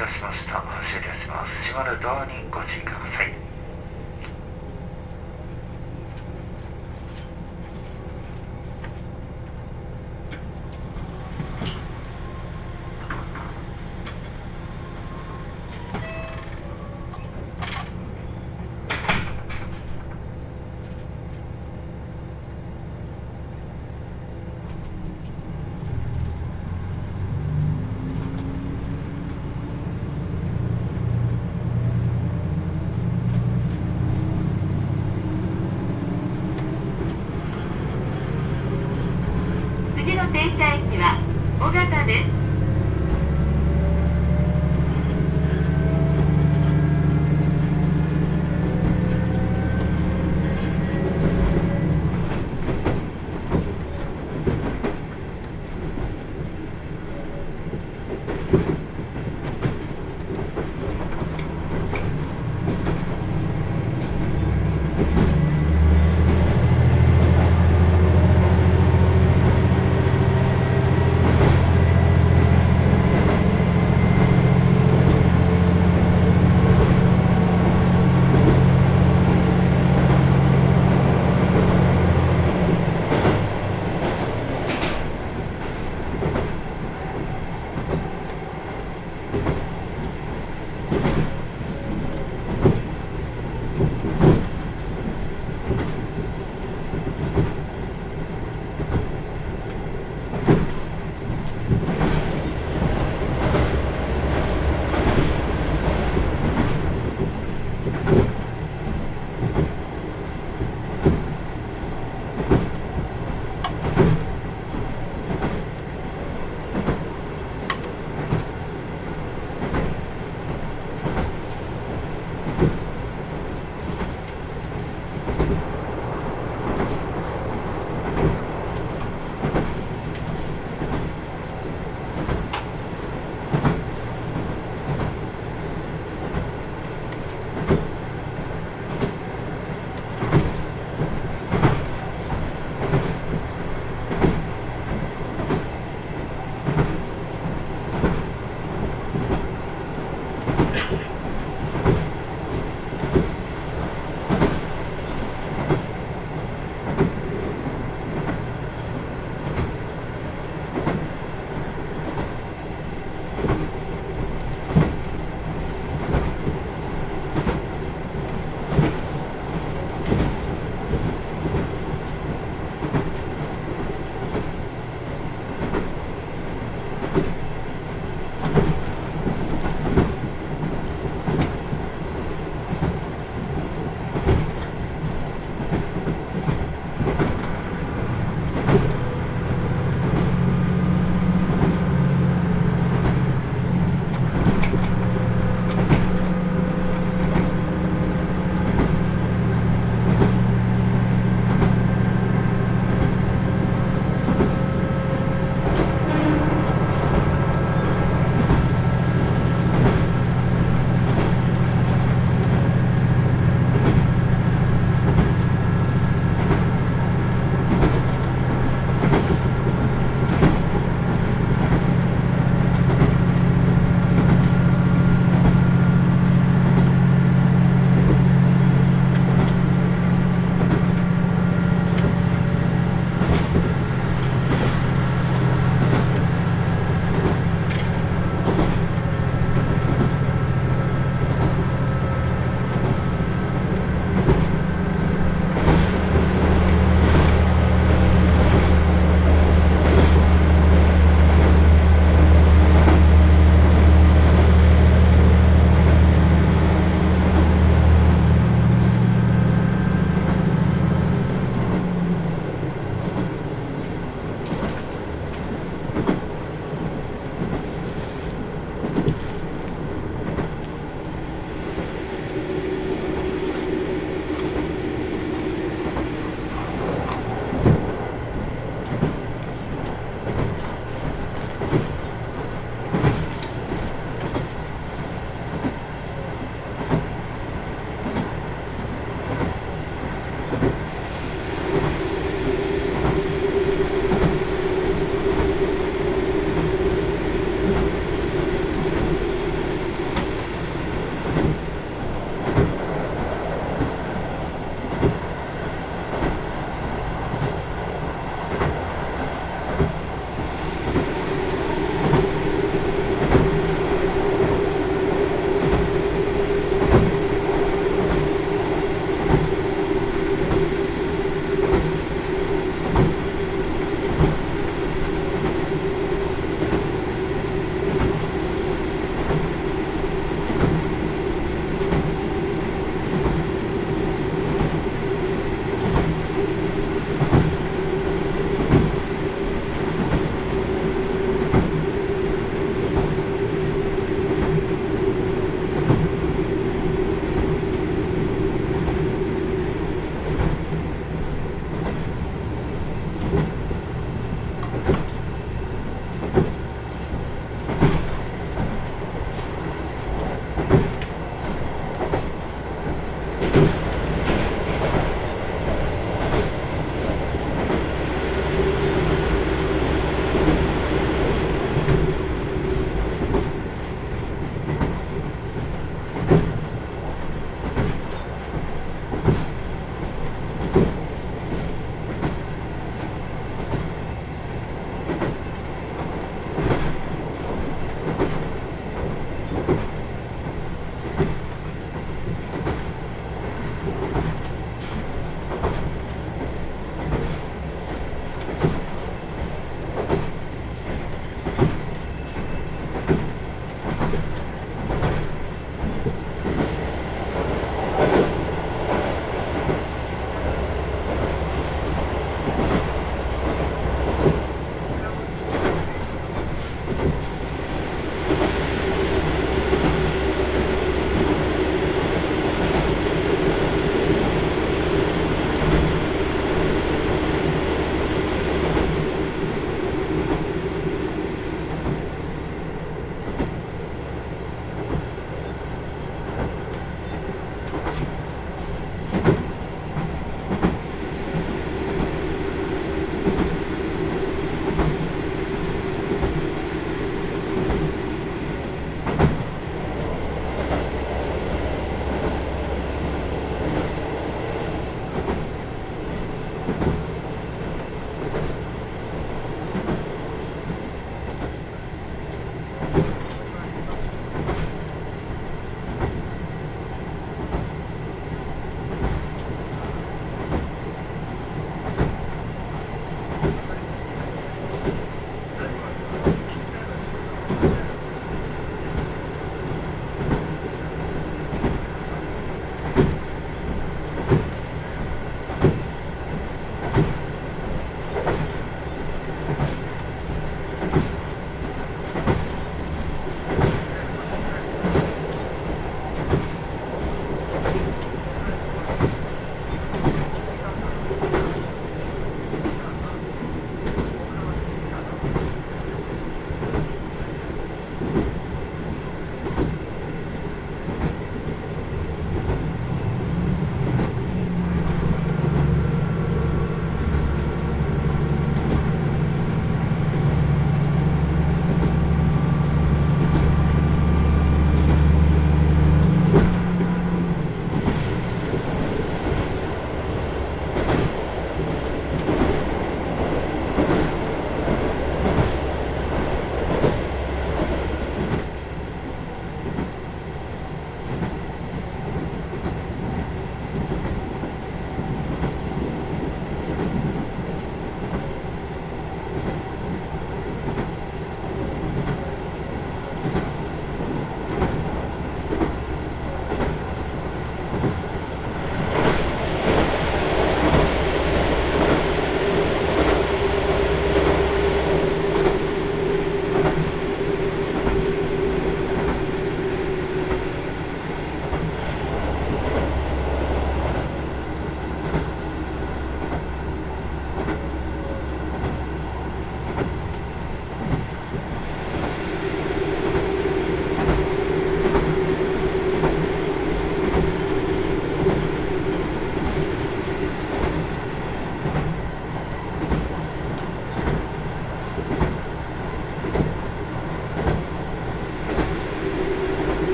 たせいたしました。失礼いたします。閉まるドアにご注意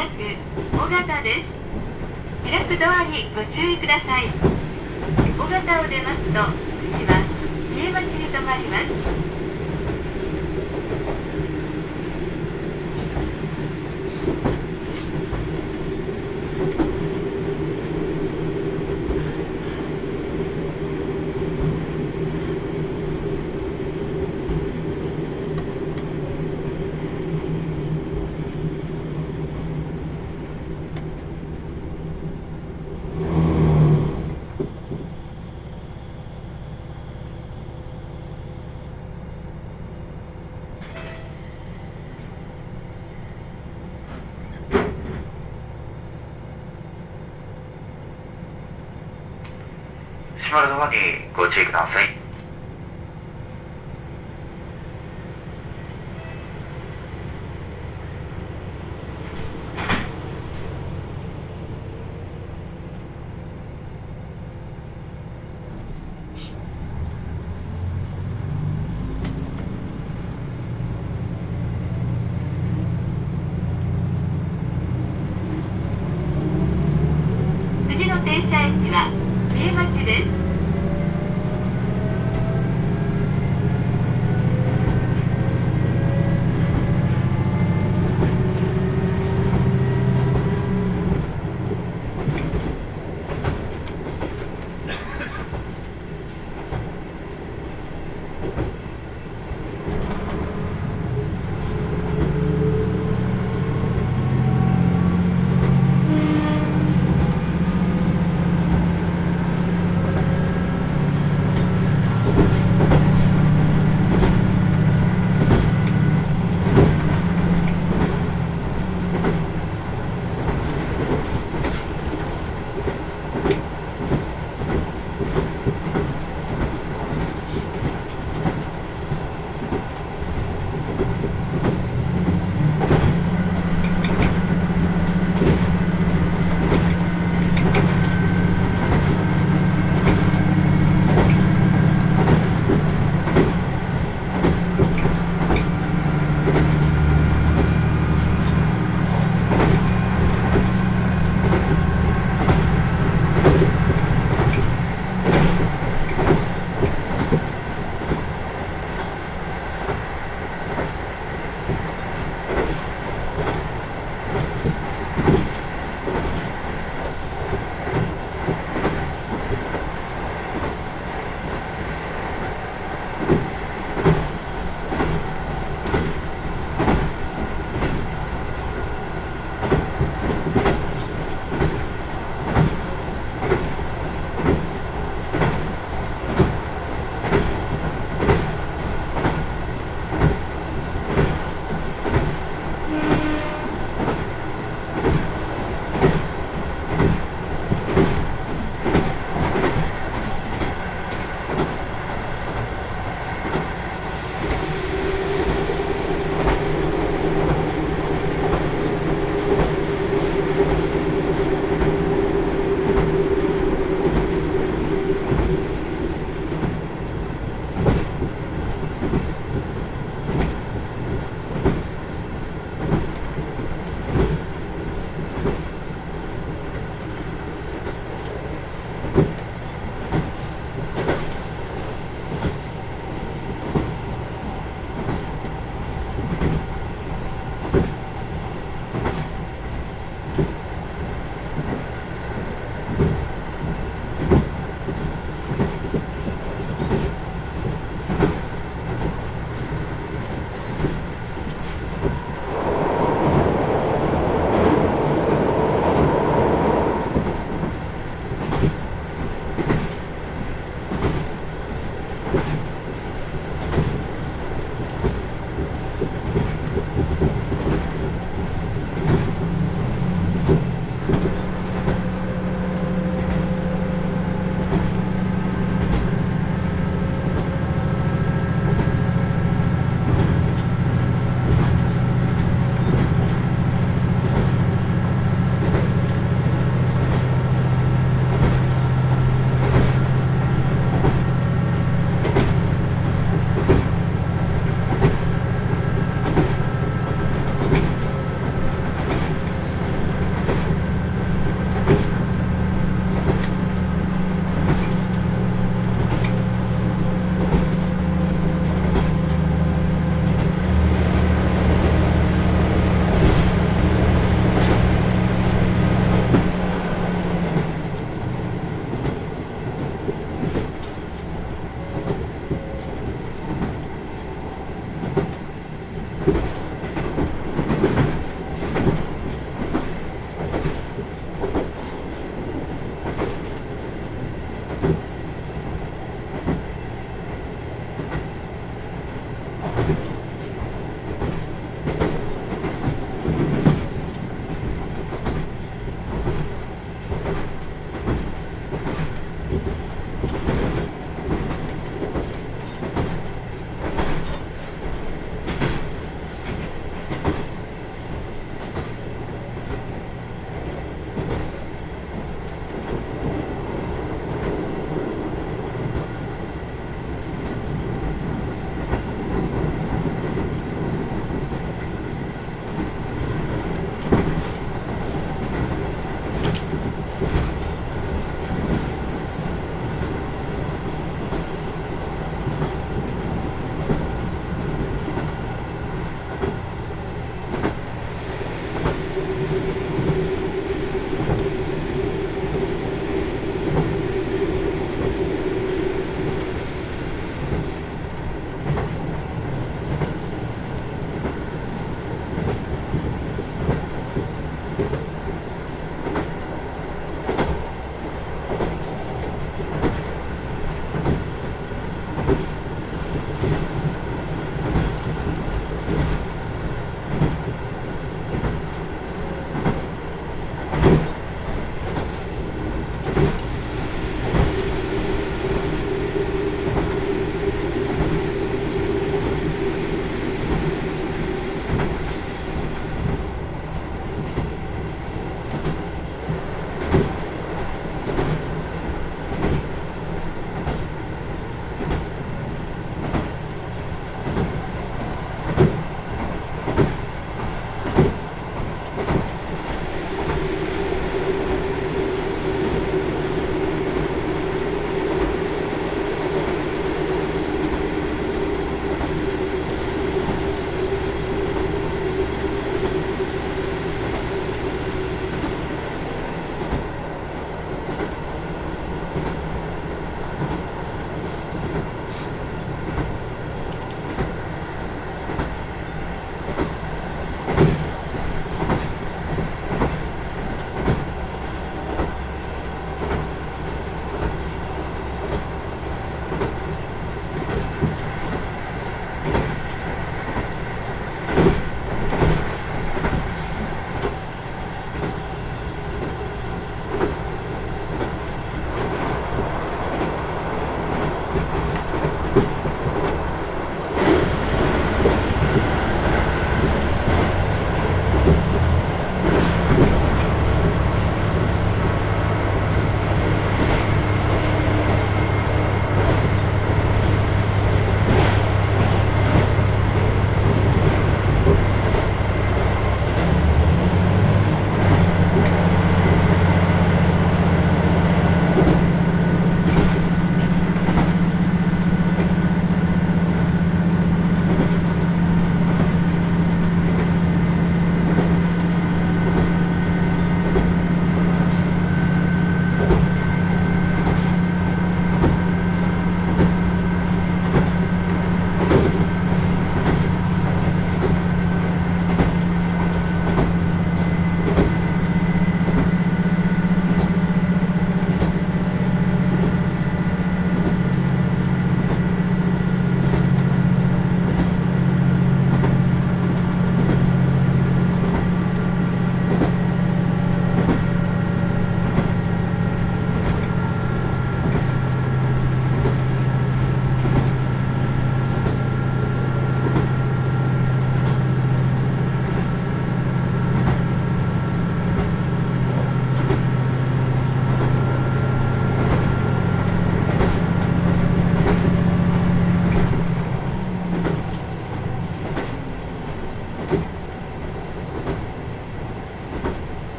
尾形です。開くドアにご注意ください。尾形を出ますと次は家町に停まります。閉まるドアにご注意ください。